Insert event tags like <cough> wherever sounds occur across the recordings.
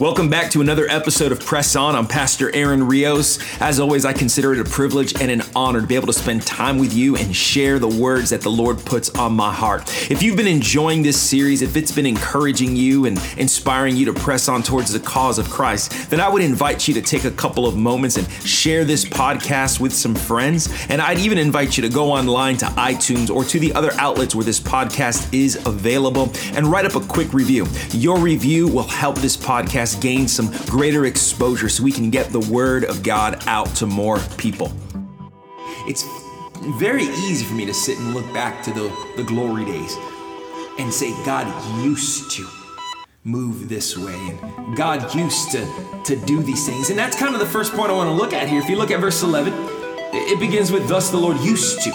Welcome back to another episode of Press On. I'm Pastor Aaron Rios. As always, I consider it a privilege and an honor to be able to spend time with you and share the words that the Lord puts on my heart. If you've been enjoying this series, if it's been encouraging you and inspiring you to press on towards the cause of Christ, then I would invite you to take a couple of moments and share this podcast with some friends. And I'd even invite you to go online to iTunes or to the other outlets where this podcast is available and write up a quick review. Your review will help this podcast podcast some greater exposure so we can get the word of God out to more people. It's very easy for me to sit and look back to the, the glory days and say, God used to move this way and God used to, to do these things. And that's kind of the first point I want to look at here. If you look at verse 11, it begins with, Thus the Lord used to.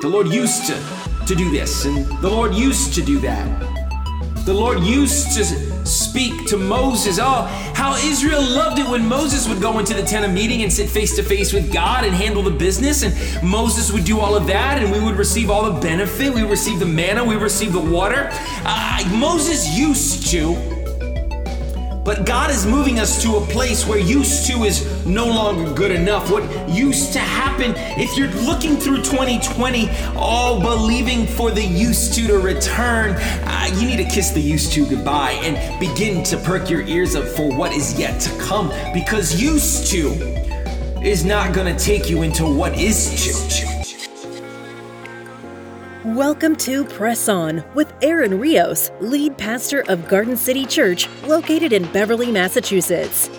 The Lord used to, to do this, and the Lord used to do that. The Lord used to speak to Moses. Oh, how Israel loved it when Moses would go into the tent of meeting and sit face to face with God and handle the business. And Moses would do all of that, and we would receive all the benefit. We receive the manna, we receive the water. Uh, Moses used to but God is moving us to a place where used to is no longer good enough. What used to happen, if you're looking through 2020, all believing for the used to to return, uh, you need to kiss the used to goodbye and begin to perk your ears up for what is yet to come because used to is not going to take you into what is to. Welcome to Press On with Aaron Rios, lead pastor of Garden City Church, located in Beverly, Massachusetts.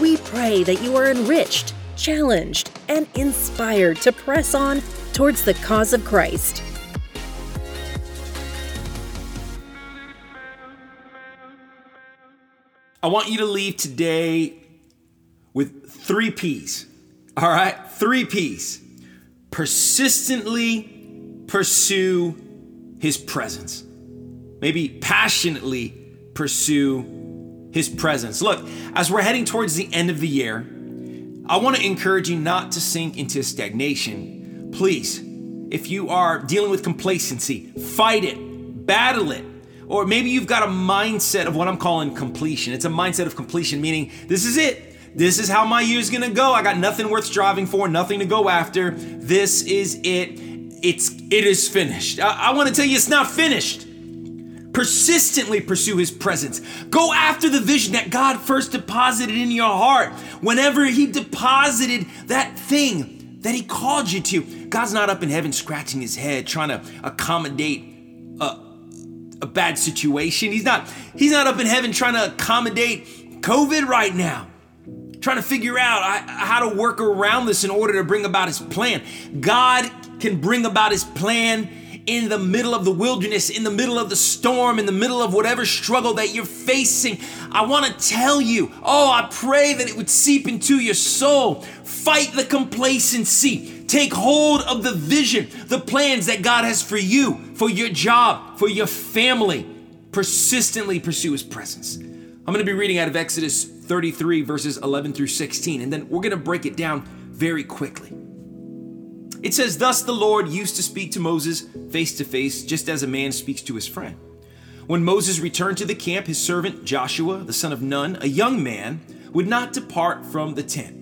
We pray that you are enriched, challenged, and inspired to press on towards the cause of Christ. I want you to leave today with three P's. All right? Three P's. Persistently pursue his presence. Maybe passionately pursue his presence. Look, as we're heading towards the end of the year, I want to encourage you not to sink into stagnation. Please, if you are dealing with complacency, fight it, battle it. Or maybe you've got a mindset of what I'm calling completion. It's a mindset of completion, meaning this is it. This is how my year's gonna go. I got nothing worth striving for, nothing to go after. This is it it's it is finished. I, I want to tell you it's not finished. Persistently pursue his presence. Go after the vision that God first deposited in your heart. Whenever he deposited that thing that he called you to, God's not up in heaven scratching his head trying to accommodate a, a bad situation. He's not he's not up in heaven trying to accommodate COVID right now trying to figure out how to work around this in order to bring about his plan. God can bring about his plan in the middle of the wilderness, in the middle of the storm, in the middle of whatever struggle that you're facing. I want to tell you, oh, I pray that it would seep into your soul. Fight the complacency. Take hold of the vision, the plans that God has for you, for your job, for your family. Persistently pursue his presence. I'm going to be reading out of Exodus 33, verses 11 through 16, and then we're going to break it down very quickly. It says, Thus the Lord used to speak to Moses face to face, just as a man speaks to his friend. When Moses returned to the camp, his servant Joshua, the son of Nun, a young man, would not depart from the tent.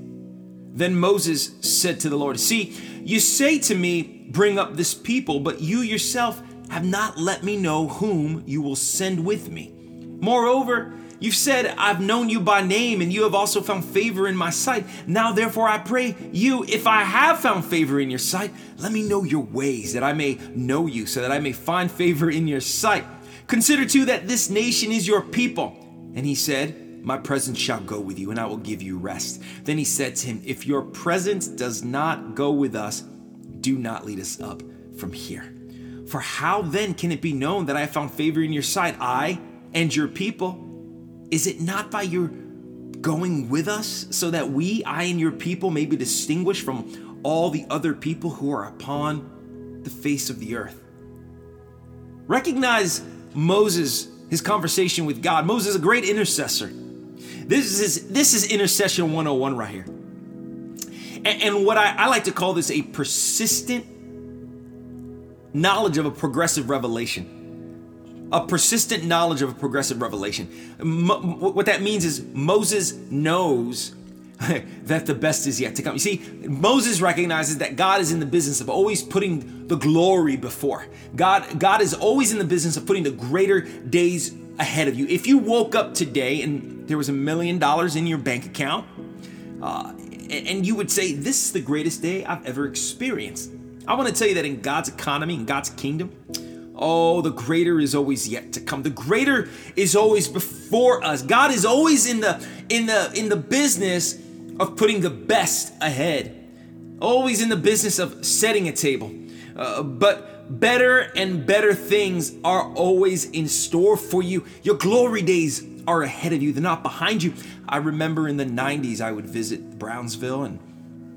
Then Moses said to the Lord, See, you say to me, Bring up this people, but you yourself have not let me know whom you will send with me. Moreover, You've said, I've known you by name, and you have also found favor in my sight. Now, therefore, I pray you, if I have found favor in your sight, let me know your ways, that I may know you, so that I may find favor in your sight. Consider too that this nation is your people. And he said, My presence shall go with you, and I will give you rest. Then he said to him, If your presence does not go with us, do not lead us up from here. For how then can it be known that I have found favor in your sight, I and your people? Is it not by your going with us so that we, I and your people, may be distinguished from all the other people who are upon the face of the earth? Recognize Moses, his conversation with God. Moses is a great intercessor. This is this is intercession 101 right here. And, and what I, I like to call this a persistent knowledge of a progressive revelation a persistent knowledge of a progressive revelation. Mo- what that means is Moses knows <laughs> that the best is yet to come. You see, Moses recognizes that God is in the business of always putting the glory before. God, God is always in the business of putting the greater days ahead of you. If you woke up today and there was a million dollars in your bank account, uh, and you would say, This is the greatest day I've ever experienced. I want to tell you that in God's economy, in God's kingdom, Oh, the greater is always yet to come. The greater is always before us. God is always in the in the in the business of putting the best ahead. Always in the business of setting a table. Uh, but better and better things are always in store for you. Your glory days are ahead of you, they're not behind you. I remember in the 90s, I would visit Brownsville, and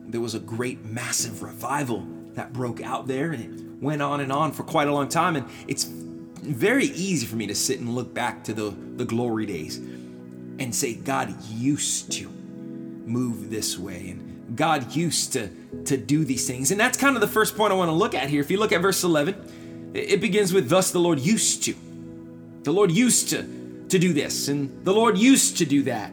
there was a great, massive revival that broke out there, and it went on and on for quite a long time. And it's very easy for me to sit and look back to the, the glory days and say, God used to move this way, and God used to, to do these things. And that's kind of the first point I want to look at here. If you look at verse 11, it begins with, Thus the Lord used to. The Lord used to to do this, and the Lord used to do that.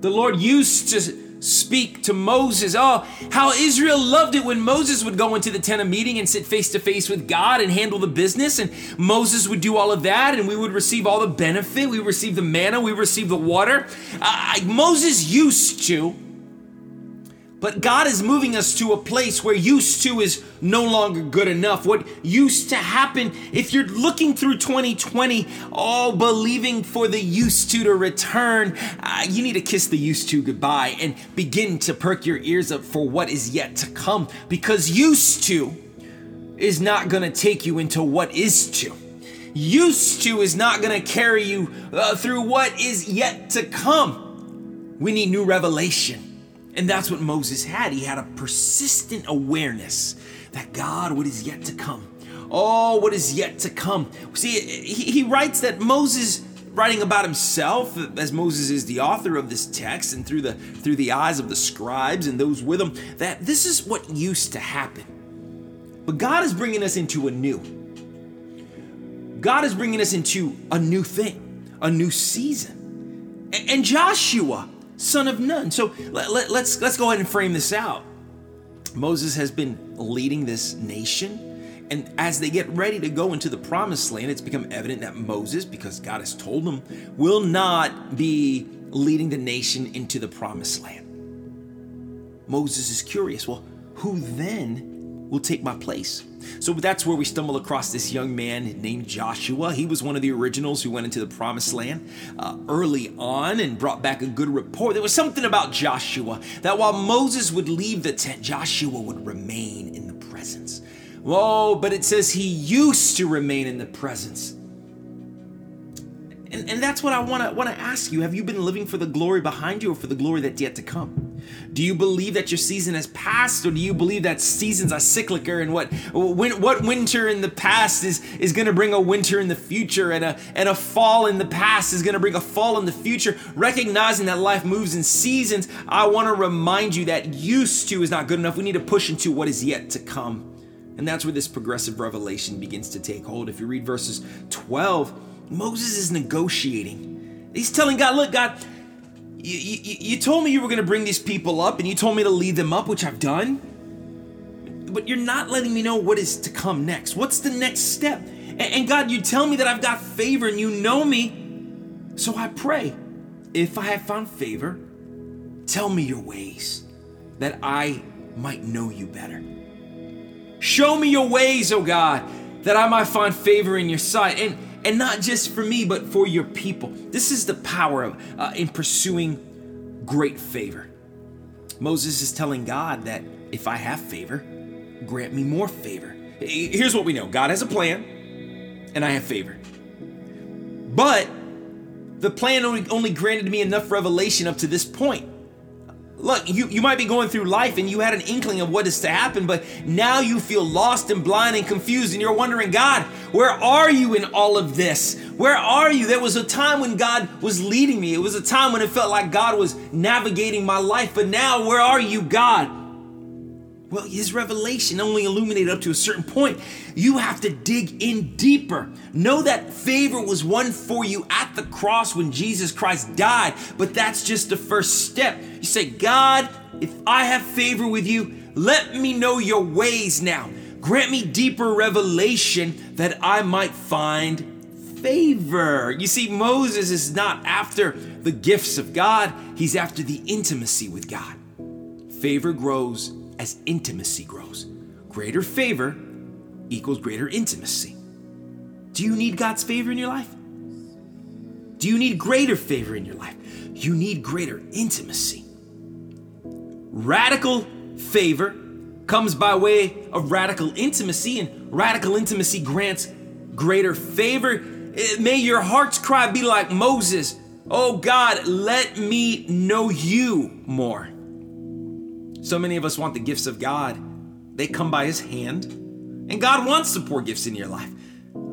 The Lord used to speak to Moses. Oh, how Israel loved it when Moses would go into the tent of meeting and sit face to face with God and handle the business, and Moses would do all of that, and we would receive all the benefit. We receive the manna, we receive the water. Uh, Moses used to but God is moving us to a place where used to is no longer good enough. What used to happen, if you're looking through 2020, all believing for the used to to return, uh, you need to kiss the used to goodbye and begin to perk your ears up for what is yet to come. Because used to is not going to take you into what is to. Used to is not going to carry you uh, through what is yet to come. We need new revelation. And that's what Moses had. He had a persistent awareness that God, what is yet to come, oh, what is yet to come. See, he, writes that Moses writing about himself as Moses is the author of this text and through the through the eyes of the scribes and those with him that this is what used to happen. But God is bringing us into a new. God is bringing us into a new thing, a new season. And Joshua son of Nun. So let, let, let's let's go ahead and frame this out. Moses has been leading this nation, and as they get ready to go into the promised land, it's become evident that Moses, because God has told him, will not be leading the nation into the promised land. Moses is curious. Well, who then will take my place. So that's where we stumble across this young man named Joshua. He was one of the originals who went into the promised land uh, early on and brought back a good report. There was something about Joshua that while Moses would leave the tent, Joshua would remain in the presence. Whoa, but it says he used to remain in the presence. And, and that's what I want to want to ask you. Have you been living for the glory behind you or for the glory that's yet to come? Do you believe that your season has passed, or do you believe that seasons are cyclical and what when, what winter in the past is is going to bring a winter in the future, and a and a fall in the past is going to bring a fall in the future? Recognizing that life moves in seasons, I want to remind you that used to is not good enough. We need to push into what is yet to come. And that's where this progressive revelation begins to take hold. If you read verses 12, Moses is negotiating. He's telling God, Look, God, you, you, you told me you were going to bring these people up and you told me to lead them up, which I've done. But you're not letting me know what is to come next. What's the next step? And, and God, you tell me that I've got favor and you know me. So I pray, if I have found favor, tell me your ways that I might know you better. Show me your ways, oh God, that I might find favor in your sight. And and not just for me, but for your people. This is the power of, uh, in pursuing great favor. Moses is telling God that if I have favor, grant me more favor. Here's what we know God has a plan, and I have favor. But the plan only, only granted me enough revelation up to this point. Look, you, you might be going through life and you had an inkling of what is to happen, but now you feel lost and blind and confused, and you're wondering, God, where are you in all of this? Where are you? There was a time when God was leading me. It was a time when it felt like God was navigating my life, but now where are you, God? Well, his revelation only illuminated up to a certain point. You have to dig in deeper. Know that favor was won for you at the cross when Jesus Christ died, but that's just the first step. You say, God, if I have favor with you, let me know your ways now. Grant me deeper revelation that I might find favor. You see, Moses is not after the gifts of God, he's after the intimacy with God. Favor grows as intimacy grows. Greater favor equals greater intimacy. Do you need God's favor in your life? Do you need greater favor in your life? You need greater intimacy. Radical favor comes by way of radical intimacy, and radical intimacy grants greater favor. Eh, may your heart's cry be like Moses Oh God, let me know you more. So many of us want the gifts of God. They come by His hand, and God wants to pour gifts in your life.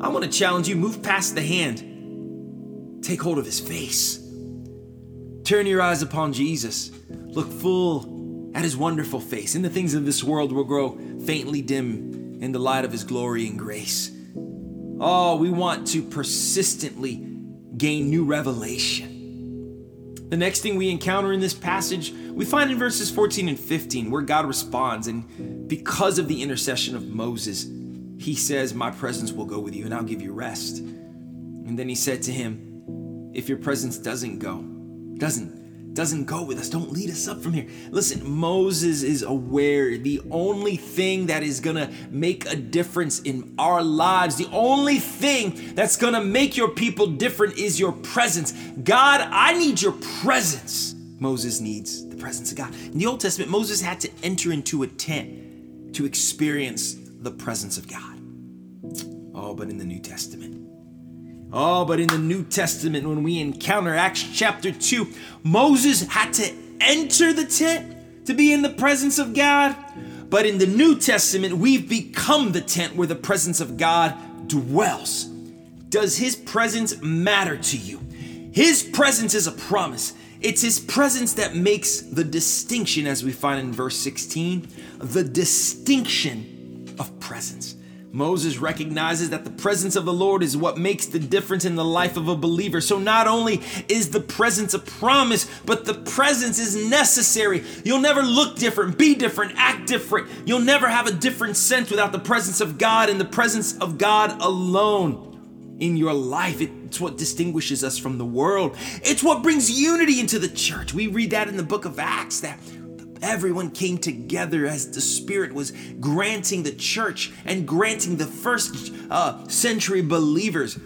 I want to challenge you move past the hand, take hold of His face. Turn your eyes upon Jesus. Look full at His wonderful face, and the things of this world will grow faintly dim in the light of His glory and grace. Oh, we want to persistently gain new revelation. The next thing we encounter in this passage, we find in verses 14 and 15, where God responds, and because of the intercession of Moses, he says, My presence will go with you, and I'll give you rest. And then he said to him, If your presence doesn't go, doesn't doesn't go with us. Don't lead us up from here. Listen, Moses is aware the only thing that is going to make a difference in our lives, the only thing that's going to make your people different is your presence. God, I need your presence. Moses needs the presence of God. In the Old Testament, Moses had to enter into a tent to experience the presence of God. Oh, but in the New Testament, Oh, but in the New Testament, when we encounter Acts chapter 2, Moses had to enter the tent to be in the presence of God. But in the New Testament, we've become the tent where the presence of God dwells. Does his presence matter to you? His presence is a promise. It's his presence that makes the distinction, as we find in verse 16, the distinction of presence. Moses recognizes that the presence of the Lord is what makes the difference in the life of a believer. So not only is the presence a promise, but the presence is necessary. You'll never look different, be different, act different. You'll never have a different sense without the presence of God and the presence of God alone in your life. It's what distinguishes us from the world. It's what brings unity into the church. We read that in the book of Acts that Everyone came together as the Spirit was granting the church and granting the first uh, century believers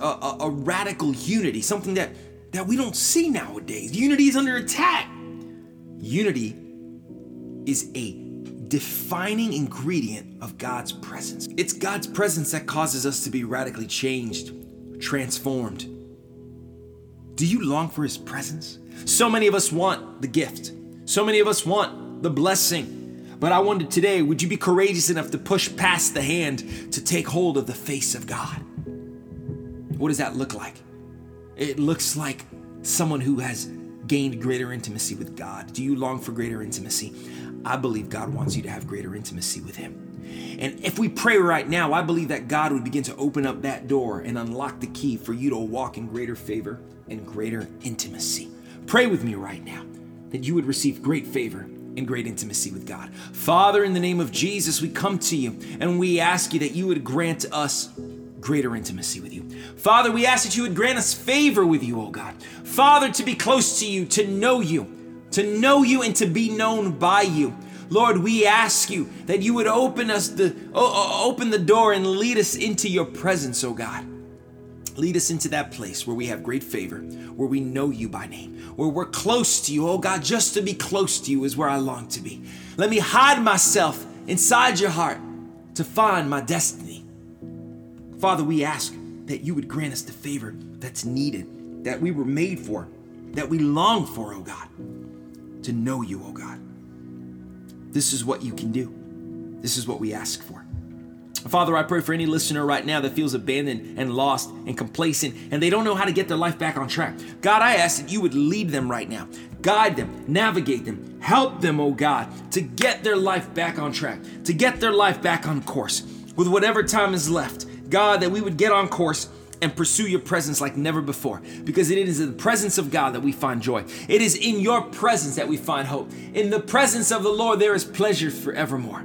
a, a, a radical unity, something that, that we don't see nowadays. Unity is under attack. Unity is a defining ingredient of God's presence. It's God's presence that causes us to be radically changed, transformed. Do you long for His presence? So many of us want the gift. So many of us want the blessing. But I wonder today, would you be courageous enough to push past the hand to take hold of the face of God? What does that look like? It looks like someone who has gained greater intimacy with God. Do you long for greater intimacy? I believe God wants you to have greater intimacy with Him. And if we pray right now, I believe that God would begin to open up that door and unlock the key for you to walk in greater favor and greater intimacy. Pray with me right now that you would receive great favor and great intimacy with God. Father, in the name of Jesus, we come to you and we ask you that you would grant us greater intimacy with you. Father, we ask that you would grant us favor with you, oh God. Father, to be close to you, to know you, to know you and to be known by you. Lord, we ask you that you would open us the open the door and lead us into your presence, oh God. Lead us into that place where we have great favor, where we know you by name, where we're close to you. Oh God, just to be close to you is where I long to be. Let me hide myself inside your heart to find my destiny. Father, we ask that you would grant us the favor that's needed, that we were made for, that we long for, oh God, to know you, oh God. This is what you can do. This is what we ask for. Father, I pray for any listener right now that feels abandoned and lost and complacent and they don't know how to get their life back on track. God, I ask that you would lead them right now, guide them, navigate them, help them, oh God, to get their life back on track, to get their life back on course with whatever time is left. God, that we would get on course and pursue your presence like never before because it is in the presence of God that we find joy. It is in your presence that we find hope. In the presence of the Lord, there is pleasure forevermore.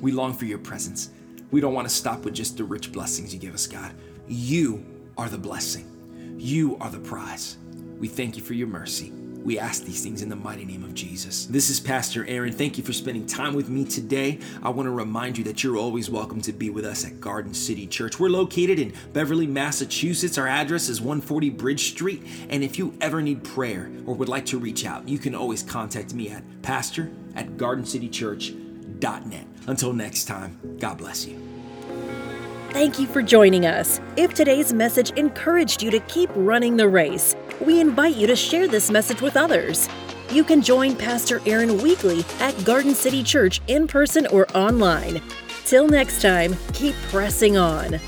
We long for your presence. We don't want to stop with just the rich blessings you give us, God. You are the blessing, you are the prize. We thank you for your mercy. We ask these things in the mighty name of Jesus. This is Pastor Aaron. Thank you for spending time with me today. I want to remind you that you're always welcome to be with us at Garden City Church. We're located in Beverly, Massachusetts. Our address is 140 Bridge Street. And if you ever need prayer or would like to reach out, you can always contact me at pastor at Until next time, God bless you. Thank you for joining us. If today's message encouraged you to keep running the race, we invite you to share this message with others. You can join Pastor Aaron weekly at Garden City Church in person or online. Till next time, keep pressing on.